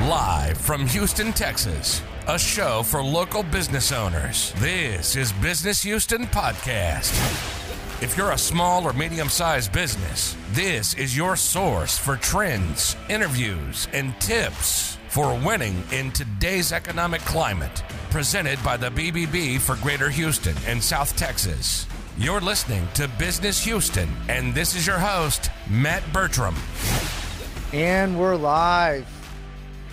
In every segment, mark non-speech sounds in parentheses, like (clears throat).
Live from Houston, Texas, a show for local business owners. This is Business Houston Podcast. If you're a small or medium sized business, this is your source for trends, interviews, and tips for winning in today's economic climate. Presented by the BBB for Greater Houston and South Texas. You're listening to Business Houston, and this is your host, Matt Bertram. And we're live.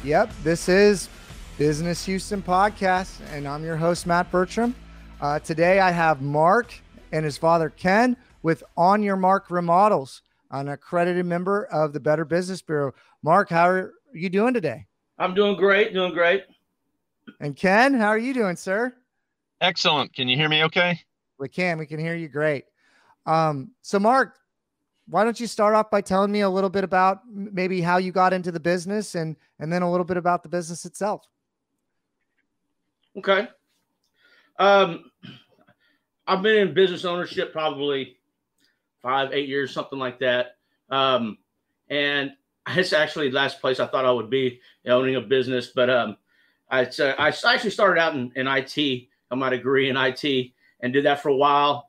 Yep, this is Business Houston Podcast, and I'm your host, Matt Bertram. Uh, today I have Mark and his father, Ken, with On Your Mark Remodels, an accredited member of the Better Business Bureau. Mark, how are you doing today? I'm doing great, doing great. And Ken, how are you doing, sir? Excellent. Can you hear me okay? We can. We can hear you great. Um, so, Mark, why don't you start off by telling me a little bit about maybe how you got into the business and and then a little bit about the business itself? Okay. Um i've been in business ownership probably five eight years something like that. Um and it's actually the last place i thought i would be owning a business but um i, I actually started out in, in IT got my degree in IT and did that for a while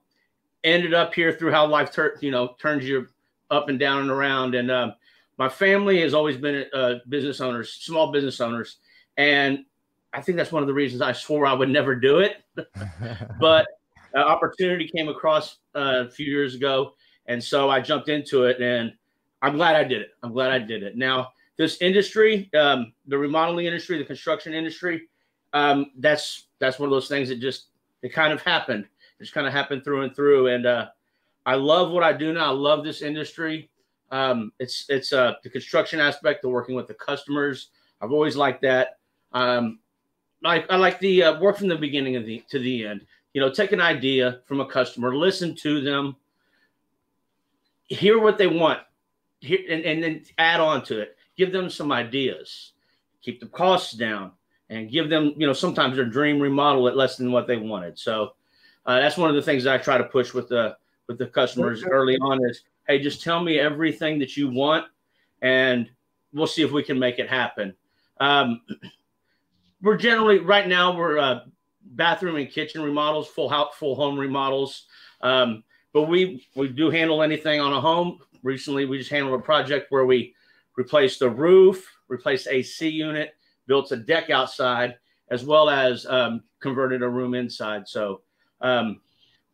ended up here through how life tur- you know turns you up and down and around. And um, my family has always been uh, business owners, small business owners, and I think that's one of the reasons I swore I would never do it. (laughs) but uh, opportunity came across uh, a few years ago, and so I jumped into it, and I'm glad I did it. I'm glad I did it. Now this industry, um, the remodeling industry, the construction industry, um, that's that's one of those things that just it kind of happened just kind of happened through and through. And uh, I love what I do now. I love this industry. Um, it's it's uh, the construction aspect, the working with the customers. I've always liked that. Um, I, I like the uh, work from the beginning of the to the end. You know, take an idea from a customer, listen to them, hear what they want, hear, and, and then add on to it. Give them some ideas, keep the costs down, and give them, you know, sometimes their dream remodel at less than what they wanted. So uh, that's one of the things that I try to push with the with the customers early on is, hey, just tell me everything that you want, and we'll see if we can make it happen. Um, (clears throat) we're generally right now we're uh, bathroom and kitchen remodels, full house, full home remodels. Um, but we we do handle anything on a home. Recently, we just handled a project where we replaced the roof, replaced AC unit, built a deck outside, as well as um, converted a room inside. So um,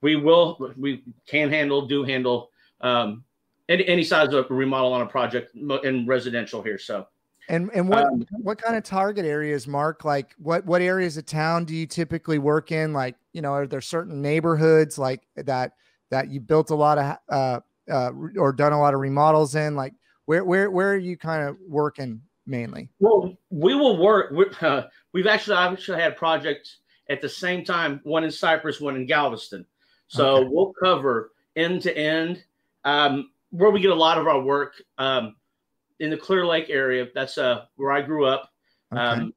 we will, we can handle, do handle um, any, any size of remodel on a project in residential here. So, and and what um, what kind of target areas, Mark? Like what what areas of town do you typically work in? Like you know, are there certain neighborhoods like that that you built a lot of uh, uh, or done a lot of remodels in? Like where where where are you kind of working mainly? Well, we will work. Uh, (laughs) we've actually I've actually had projects at the same time, one in Cypress, one in Galveston. So okay. we'll cover end to end. Um, where we get a lot of our work um, in the Clear Lake area. That's uh, where I grew up. Okay. Um,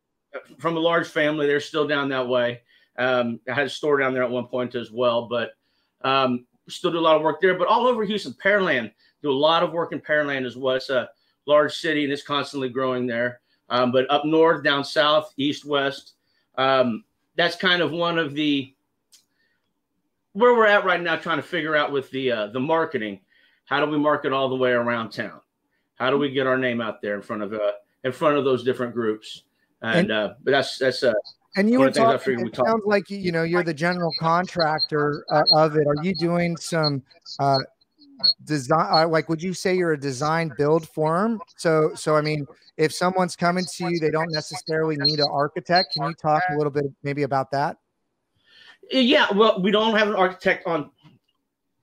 from a large family, they're still down that way. Um, I had a store down there at one point as well, but um, still do a lot of work there. But all over Houston, Pearland, do a lot of work in Pearland as well. It's a large city and it's constantly growing there. Um, but up north, down south, east, west, um, that's kind of one of the where we're at right now, trying to figure out with the uh, the marketing. How do we market all the way around town? How do we get our name out there in front of uh, in front of those different groups? And, and uh, but that's that's uh, and you were talking. It sounds like you know you're the general contractor uh, of it. Are you doing some uh, design? Uh, like, would you say you're a design build firm? So, so I mean, if someone's coming to you, they don't necessarily need an architect. Can you talk a little bit maybe about that? Yeah, well, we don't have an architect on.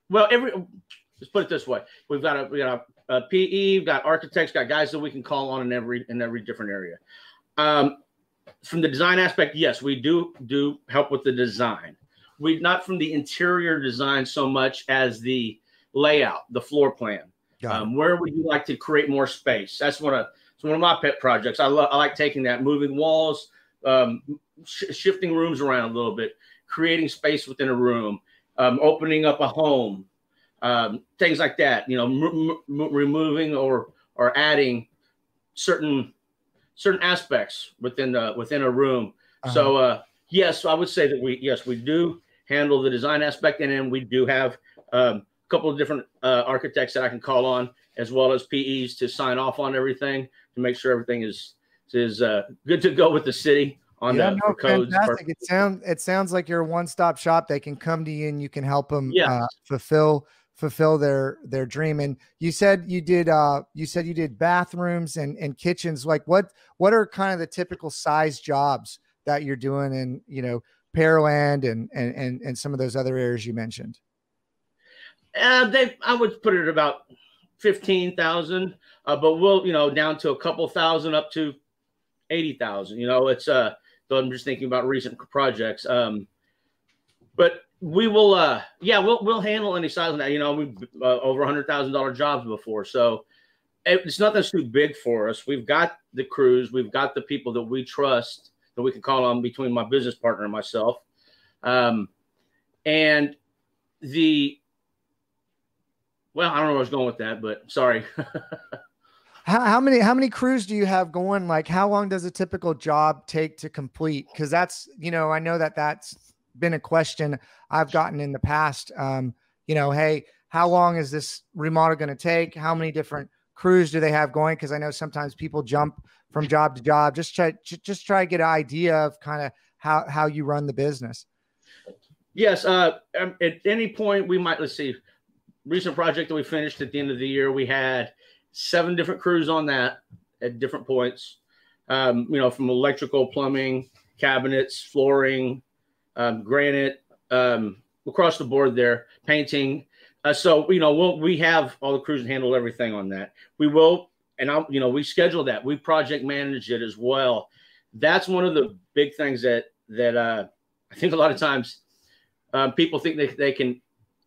Well, every let's put it this way: we've got a we got a, a PE, we've got architects, got guys that we can call on in every in every different area. Um, from the design aspect, yes, we do do help with the design. We not from the interior design so much as the layout, the floor plan. Um, where would you like to create more space? That's one of it's one of my pet projects. I love I like taking that, moving walls, um, sh- shifting rooms around a little bit, creating space within a room, um, opening up a home, um, things like that. You know, m- m- removing or or adding certain certain aspects within the within a room. Uh-huh. So uh, yes, I would say that we yes we do handle the design aspect, and then we do have um, couple of different uh, architects that I can call on, as well as PEs to sign off on everything to make sure everything is is uh, good to go with the city on yeah, the, no, codes. Fantastic. It sounds it sounds like you're a one stop shop. They can come to you and you can help them yes. uh, fulfill fulfill their their dream. And you said you did uh you said you did bathrooms and and kitchens. Like what what are kind of the typical size jobs that you're doing in you know Pearland and and and, and some of those other areas you mentioned? Uh, they I would put it at about fifteen thousand, uh, but we'll you know down to a couple thousand up to eighty thousand. You know, it's uh. So I'm just thinking about recent projects. Um, but we will uh yeah we'll we'll handle any size of that you know we uh, over hundred thousand dollar jobs before so it's nothing too big for us we've got the crews we've got the people that we trust that we can call on between my business partner and myself um and the well i don't know where i was going with that but sorry (laughs) how, how many how many crews do you have going like how long does a typical job take to complete because that's you know i know that that's been a question I've gotten in the past. Um, you know, hey, how long is this remodel going to take? How many different crews do they have going? Because I know sometimes people jump from job to job. Just try, just try to get an idea of kind of how how you run the business. Yes. Uh, um, at any point, we might let's see. Recent project that we finished at the end of the year, we had seven different crews on that at different points. Um, you know, from electrical, plumbing, cabinets, flooring, um, granite, um, across the board there, painting. Uh, so you know, we'll, we have all the crews handle everything on that. We will, and I'll, you know, we schedule that. We project manage it as well. That's one of the big things that that uh, I think a lot of times um, people think they, they can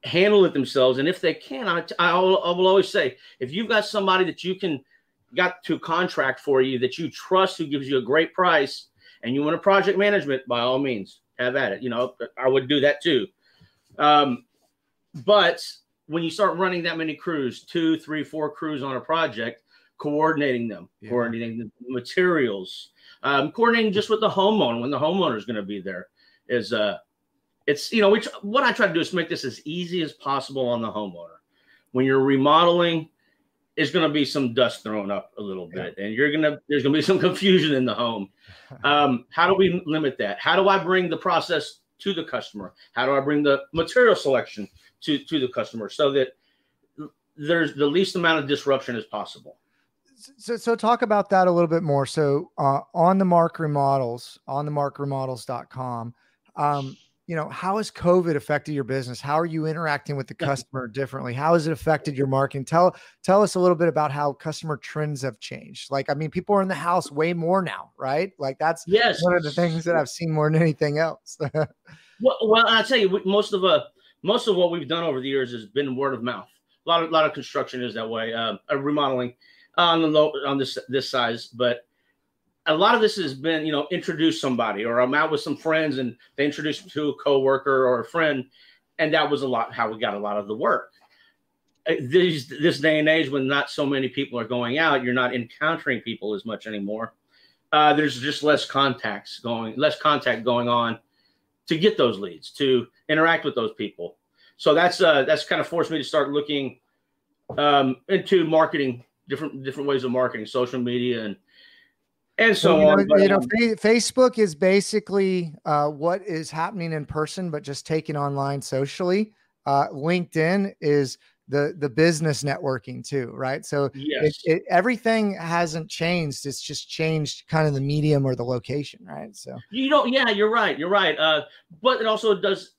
handle it themselves, and if they can, I, I, will, I will always say, if you've got somebody that you can got to contract for you that you trust, who gives you a great price, and you want a project management, by all means, have at it. You know, I would do that too. Um, but when you start running that many crews, two, three, four crews on a project, coordinating them, yeah. coordinating the materials, um, coordinating just with the homeowner when the homeowner is going to be there is uh, it's you know which what I try to do is make this as easy as possible on the homeowner. When you're remodeling, there's going to be some dust thrown up a little bit, and you're gonna there's going to be (laughs) some confusion in the home. Um, how do we limit that? How do I bring the process to the customer? How do I bring the material selection to to the customer so that there's the least amount of disruption as possible? So, so talk about that a little bit more. So, uh, on the Mark Remodels, on the markremodels.com, um, you know, how has COVID affected your business? How are you interacting with the customer differently? How has it affected your marketing? Tell tell us a little bit about how customer trends have changed. Like, I mean, people are in the house way more now, right? Like that's yes. one of the things that I've seen more than anything else. (laughs) well, well, I tell you, most of uh, most of what we've done over the years has been word of mouth. A lot of a lot of construction is that way. Uh, remodeling on the low on this this size, but a lot of this has been, you know, introduce somebody, or I'm out with some friends and they introduce me to a coworker or a friend, and that was a lot how we got a lot of the work. These, this this day and age, when not so many people are going out, you're not encountering people as much anymore. Uh, there's just less contacts going, less contact going on to get those leads, to interact with those people. So that's uh, that's kind of forced me to start looking um, into marketing, different different ways of marketing, social media, and and so well, you know, on. you know, um, Facebook is basically uh, what is happening in person, but just taken online socially. Uh, LinkedIn is the the business networking too, right? So yes. it, it, everything hasn't changed. It's just changed kind of the medium or the location, right? So you know, yeah, you're right. You're right. Uh, but it also does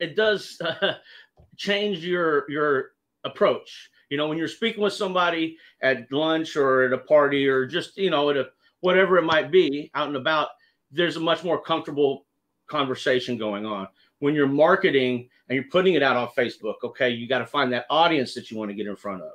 it does uh, (laughs) change your your approach. You know, when you're speaking with somebody at lunch or at a party or just you know at a whatever it might be out and about, there's a much more comfortable conversation going on. When you're marketing and you're putting it out on Facebook, okay, you got to find that audience that you want to get in front of.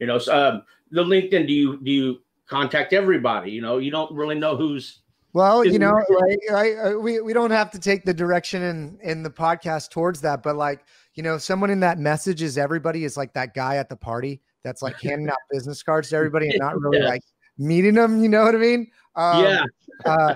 You know, so, um, the LinkedIn, do you do you contact everybody? You know, you don't really know who's well, you know, like, I, I, we we don't have to take the direction in in the podcast towards that, but like, you know, someone in that message is everybody is like that guy at the party that's like handing out business cards to everybody and not really (laughs) yeah. like meeting them. You know what I mean? Um, yeah. uh,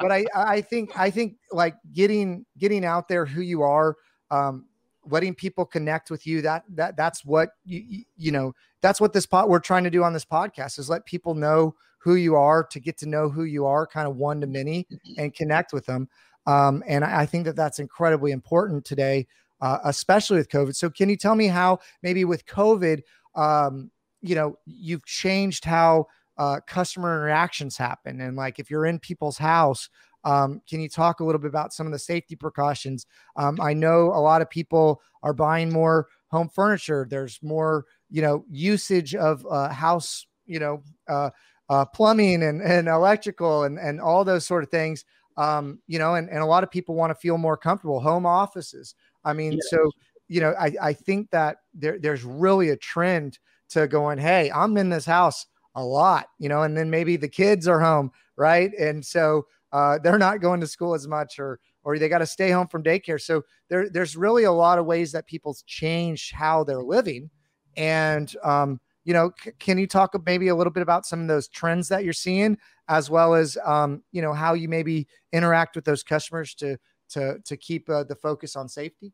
but I, I think, I think like getting, getting out there who you are, um, letting people connect with you that that that's what you you know that's what this pot we're trying to do on this podcast is let people know who you are to get to know who you are kind of one to many and connect with them um, and I, I think that that's incredibly important today uh, especially with covid so can you tell me how maybe with covid um, you know you've changed how uh, customer interactions happen and like if you're in people's house um, can you talk a little bit about some of the safety precautions? Um, I know a lot of people are buying more home furniture. There's more, you know, usage of uh, house, you know, uh, uh, plumbing and, and electrical and, and all those sort of things. Um, you know, and, and a lot of people want to feel more comfortable. Home offices. I mean, yes. so you know, I, I think that there, there's really a trend to going, hey, I'm in this house a lot, you know, and then maybe the kids are home, right? And so uh, they're not going to school as much or or they got to stay home from daycare. So there, there's really a lot of ways that people's change how they're living. And, um, you know, c- can you talk maybe a little bit about some of those trends that you're seeing, as well as, um, you know, how you maybe interact with those customers to to to keep uh, the focus on safety?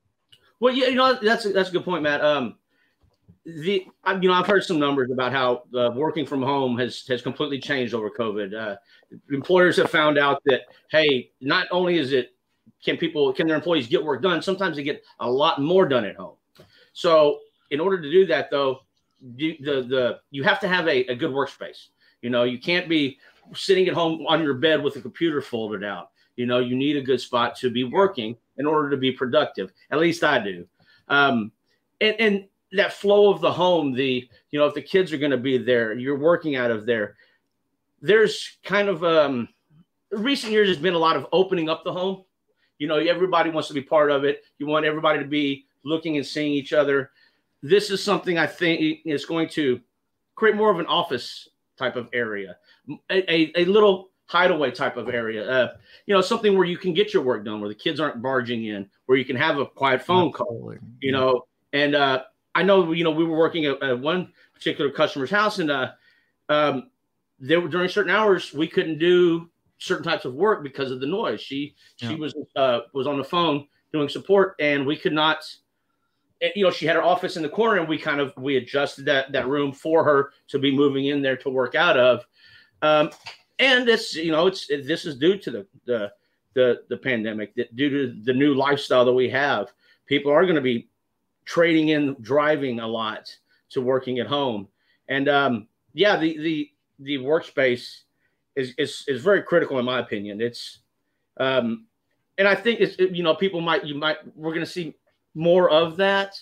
Well, yeah, you know, that's that's a good point, Matt. Um, the you know I've heard some numbers about how uh, working from home has has completely changed over COVID. Uh, employers have found out that hey, not only is it can people can their employees get work done, sometimes they get a lot more done at home. So in order to do that, though, the the you have to have a, a good workspace. You know, you can't be sitting at home on your bed with a computer folded out. You know, you need a good spot to be working in order to be productive. At least I do. Um, and, and that flow of the home, the you know, if the kids are going to be there, you're working out of there. There's kind of um, recent years has been a lot of opening up the home. You know, everybody wants to be part of it. You want everybody to be looking and seeing each other. This is something I think is going to create more of an office type of area, a, a, a little hideaway type of area. Uh, you know, something where you can get your work done, where the kids aren't barging in, where you can have a quiet phone Absolutely. call. You know, and uh, I know, you know, we were working at, at one particular customer's house, and uh, um, there were during certain hours we couldn't do certain types of work because of the noise. She yeah. she was uh, was on the phone doing support, and we could not. You know, she had her office in the corner, and we kind of we adjusted that that room for her to be moving in there to work out of. Um, and this, you know, it's this is due to the the the, the pandemic, that due to the new lifestyle that we have. People are going to be trading in driving a lot to working at home. And um, yeah, the the the workspace is is is very critical in my opinion. It's um, and I think it's you know people might you might we're going to see more of that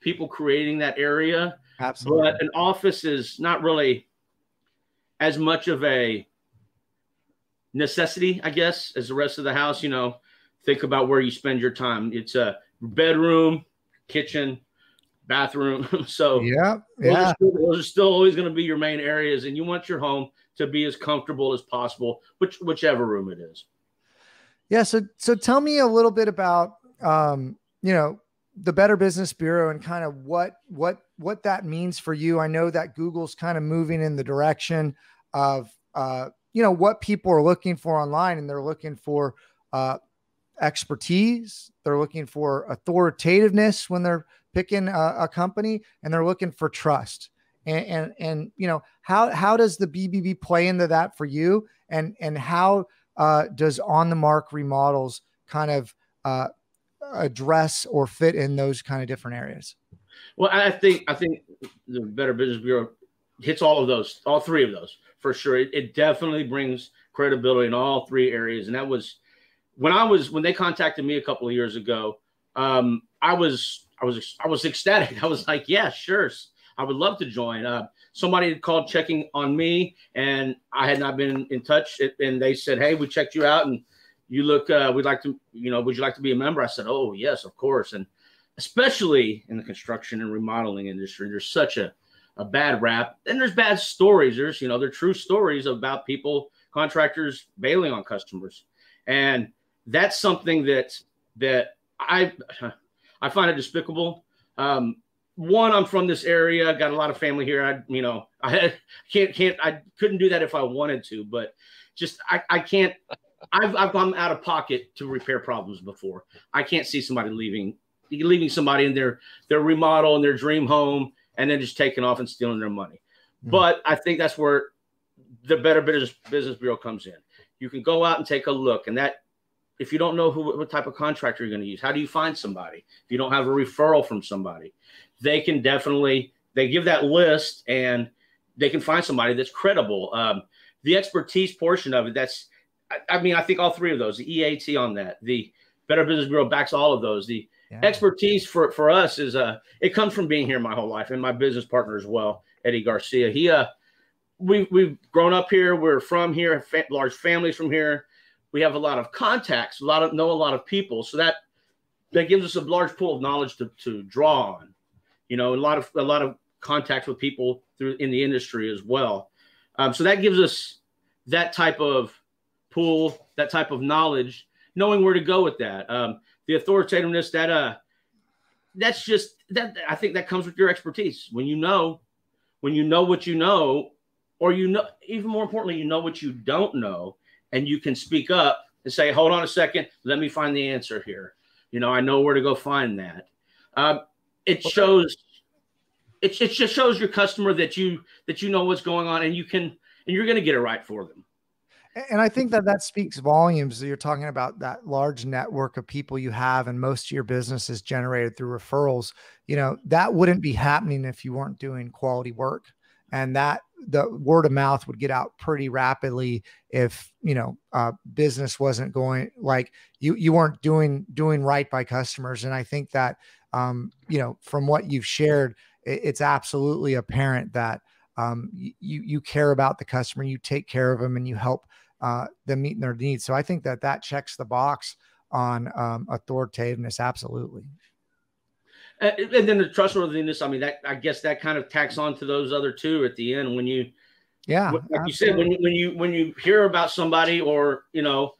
people creating that area. Absolutely. But an office is not really as much of a necessity, I guess, as the rest of the house. You know, think about where you spend your time. It's a bedroom, kitchen, bathroom. (laughs) so yeah, those yeah, are still, those are still always going to be your main areas, and you want your home to be as comfortable as possible, which whichever room it is. Yeah. So so tell me a little bit about um, you know the Better Business Bureau and kind of what what what that means for you. I know that Google's kind of moving in the direction of uh, you know what people are looking for online, and they're looking for uh, expertise. They're looking for authoritativeness when they're picking a, a company, and they're looking for trust. And, and and you know how how does the BBB play into that for you? And and how uh, does on the mark remodels kind of uh, address or fit in those kind of different areas? Well, I think I think the Better Business Bureau hits all of those, all three of those for sure. It, it definitely brings credibility in all three areas, and that was when I was when they contacted me a couple of years ago, um, I was I was I was ecstatic. (laughs) I was like, yeah, sure, I would love to join. Uh, somebody had called checking on me, and I had not been in touch. And they said, hey, we checked you out, and you look. Uh, we'd like to, you know, would you like to be a member? I said, oh yes, of course. And especially in the construction and remodeling industry, there's such a a bad rap, and there's bad stories. There's you know, there are true stories about people contractors bailing on customers, and that's something that that I I find it despicable. Um, one, I'm from this area. Got a lot of family here. I, you know, (laughs) I can't, can't, I couldn't do that if I wanted to, but just, I, I can't, I've, I've gone out of pocket to repair problems before. I can't see somebody leaving, leaving somebody in their, their remodel and their dream home and then just taking off and stealing their money. Mm-hmm. But I think that's where the Better Business Business Bureau comes in. You can go out and take a look, and that if you don't know who what type of contractor you're going to use, how do you find somebody? If you don't have a referral from somebody, they can definitely they give that list and they can find somebody that's credible. Um, the expertise portion of it, that's I, I, mean, I think all three of those, the EAT on that, the Better Business Bureau backs all of those. The yeah. expertise for for us is uh it comes from being here my whole life and my business partner as well, Eddie Garcia. He uh we we've grown up here. We're from here, fa- large families from here. We have a lot of contacts, a lot of know a lot of people. So that that gives us a large pool of knowledge to, to draw on. You know, a lot of a lot of contacts with people through in the industry as well. Um, so that gives us that type of pool, that type of knowledge, knowing where to go with that. Um, the authoritativeness that uh that's just that I think that comes with your expertise. When you know, when you know what you know, or you know, even more importantly, you know what you don't know, and you can speak up and say, "Hold on a second, let me find the answer here." You know, I know where to go find that. Um, it shows, it, it just shows your customer that you that you know what's going on, and you can, and you're going to get it right for them. And I think that that speaks volumes. You're talking about that large network of people you have, and most of your business is generated through referrals. You know, that wouldn't be happening if you weren't doing quality work. And that the word of mouth would get out pretty rapidly if you know uh, business wasn't going like you you weren't doing doing right by customers. And i think that um, you know from what you've shared it, it's absolutely apparent that um, you you care about the customer you take care of them and you help uh, them meeting their needs. So i think that that checks the box on um, authoritativeness absolutely and then the trustworthiness. I mean, that I guess that kind of tacks on to those other two at the end when you, yeah, like absolutely. you said, when you, when you when you hear about somebody or you know,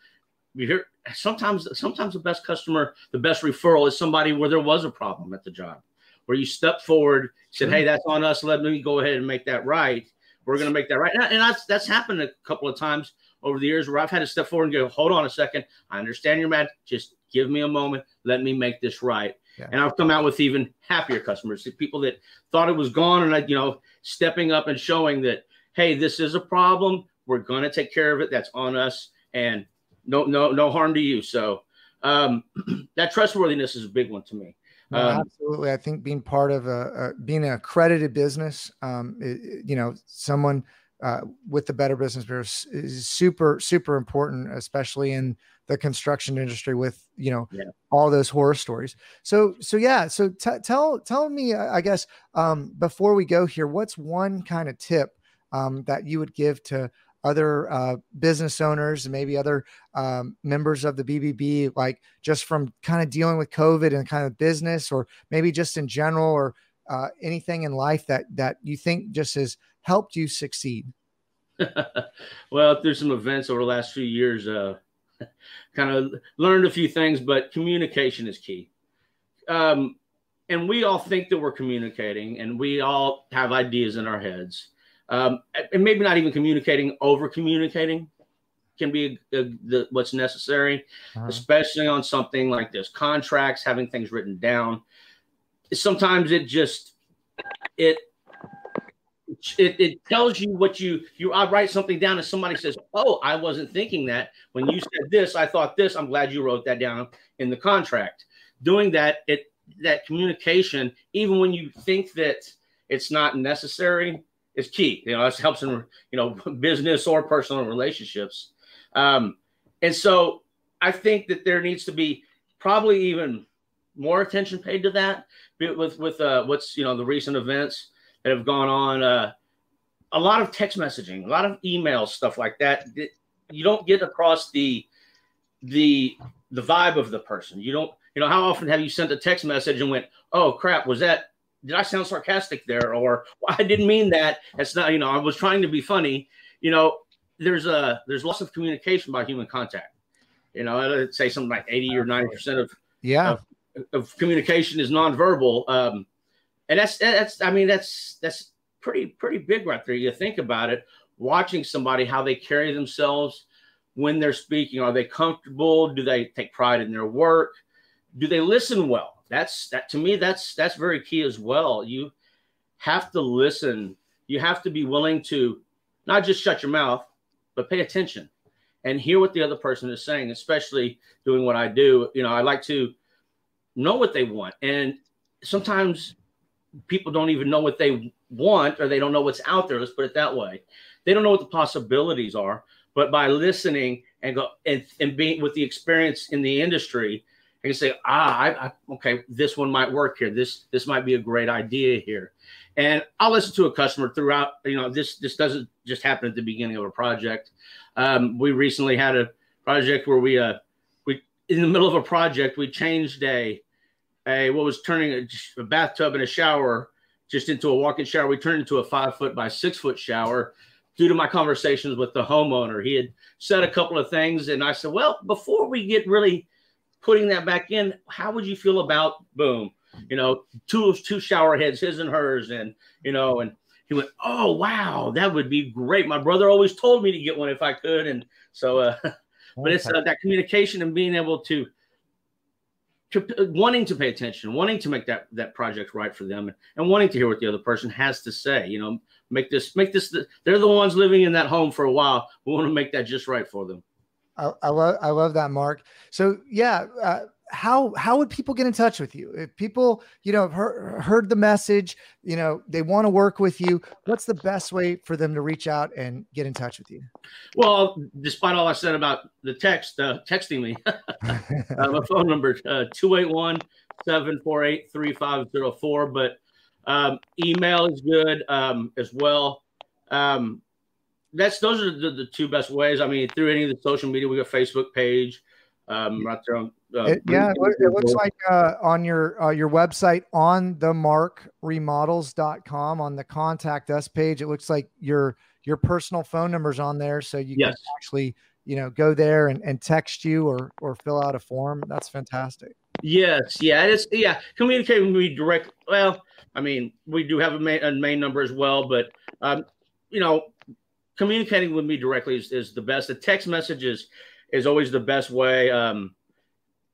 you hear sometimes sometimes the best customer, the best referral is somebody where there was a problem at the job, where you stepped forward, said, sure. "Hey, that's on us. Let me go ahead and make that right. We're going to make that right." And, and that's that's happened a couple of times over the years where I've had to step forward and go, "Hold on a second. I understand you're mad. Just give me a moment. Let me make this right." Yeah. And I've come out with even happier customers, people that thought it was gone, and I, you know, stepping up and showing that, hey, this is a problem. We're going to take care of it. That's on us, and no, no, no harm to you. So um, (clears throat) that trustworthiness is a big one to me. No, um, absolutely, I think being part of a, a being an accredited business, um, it, you know, someone uh, with the Better Business Bureau is super super important, especially in the construction industry with you know yeah. all those horror stories. So so yeah, so t- tell tell me, I guess um, before we go here, what's one kind of tip um, that you would give to other uh, business owners and maybe other um, members of the BBB, like just from kind of dealing with COVID and kind of business, or maybe just in general, or uh, anything in life that that you think just has helped you succeed? (laughs) well, through some events over the last few years, uh, (laughs) kind of learned a few things, but communication is key. Um, and we all think that we're communicating, and we all have ideas in our heads. Um, and maybe not even communicating, over communicating can be a, a, the, what's necessary, uh-huh. especially on something like this contracts, having things written down. Sometimes it just, it it, it tells you what you you I write something down and somebody says, "Oh, I wasn't thinking that. When you said this, I thought this. I'm glad you wrote that down in the contract." Doing that, it that communication, even when you think that it's not necessary, is key. You know, this helps in you know (laughs) business or personal relationships. Um, and so I think that there needs to be probably even more attention paid to that with with uh, what's you know the recent events that have gone on. Uh, a lot of text messaging, a lot of emails, stuff like that. You don't get across the the the vibe of the person. You don't. You know, how often have you sent a text message and went, "Oh crap, was that? Did I sound sarcastic there?" Or well, (laughs) "I didn't mean that. It's not. You know, I was trying to be funny." You know, there's a there's lots of communication by human contact. You know, I'd say something like eighty or ninety percent of yeah of, of communication is nonverbal. Um, and that's that's I mean that's that's pretty pretty big right there. You think about it, watching somebody how they carry themselves when they're speaking. Are they comfortable? Do they take pride in their work? Do they listen well? That's that to me. That's that's very key as well. You have to listen. You have to be willing to not just shut your mouth, but pay attention and hear what the other person is saying. Especially doing what I do. You know, I like to know what they want, and sometimes people don't even know what they want or they don't know what's out there. Let's put it that way. They don't know what the possibilities are. But by listening and go and, and being with the experience in the industry, I can say, ah, I, I, okay, this one might work here. This this might be a great idea here, and I'll listen to a customer throughout. You know, this this doesn't just happen at the beginning of a project. Um, we recently had a project where we uh we in the middle of a project we changed a a what was turning a, a bathtub and a shower just into a walk-in shower. We turned into a five foot by six foot shower due to my conversations with the homeowner. He had said a couple of things, and I said, "Well, before we get really putting that back in, how would you feel about boom? You know, two two shower heads, his and hers, and you know, and he went, "Oh wow, that would be great." My brother always told me to get one if I could, and so, uh, (laughs) but it's uh, that communication and being able to to wanting to pay attention, wanting to make that that project right for them, and wanting to hear what the other person has to say. You know, make this make this. They're the ones living in that home for a while. We want to make that just right for them. I, I love I love that, Mark. So yeah, uh, how how would people get in touch with you? If people you know heard, heard the message you know they want to work with you what's the best way for them to reach out and get in touch with you? Well despite all i said about the text uh, texting me (laughs) uh, my phone number uh, 281-748-3504 but um, email is good um, as well. Um, that's those are the, the, two best ways. I mean through any of the social media we got facebook page um, right there on uh, it, yeah, it, it, looks like uh, on your uh, your website on the markremodels.com on the contact us page, it looks like your your personal phone number's on there, so you yes. can actually you know go there and, and text you or or fill out a form. That's fantastic. Yes, yeah, it's yeah. Communicate with me direct. Well, I mean, we do have a main, a main number as well, but um, you know, communicating with me directly is, is the best. The text messages is always the best way. Um,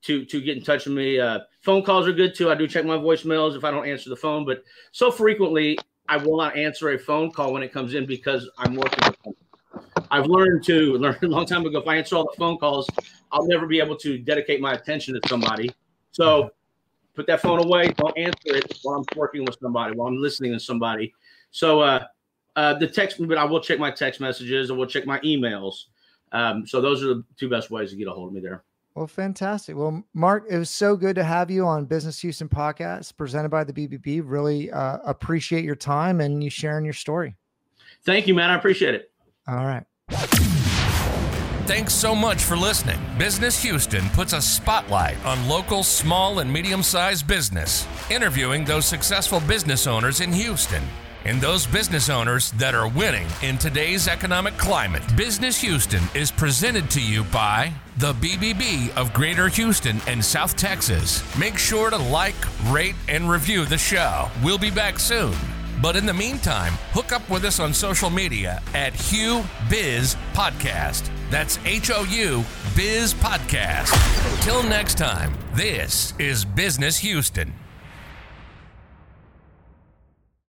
to to get in touch with me. Uh, phone calls are good too. I do check my voicemails if I don't answer the phone, but so frequently I will not answer a phone call when it comes in because I'm working. I've learned to (laughs) learn a long time ago. If I answer all the phone calls, I'll never be able to dedicate my attention to somebody. So put that phone away. Don't answer it while I'm working with somebody, while I'm listening to somebody. So uh, uh, the text, but I will check my text messages. I will check my emails. Um, so those are the two best ways to get a hold of me there. Well, fantastic. Well, Mark, it was so good to have you on Business Houston podcast presented by the BBB. Really uh, appreciate your time and you sharing your story. Thank you, man. I appreciate it. All right. Thanks so much for listening. Business Houston puts a spotlight on local small and medium sized business, interviewing those successful business owners in Houston and those business owners that are winning in today's economic climate. Business Houston is presented to you by the BBB of Greater Houston and South Texas. Make sure to like, rate, and review the show. We'll be back soon. But in the meantime, hook up with us on social media at Hugh Biz Podcast. That's H O U Biz Podcast. Till next time, this is Business Houston.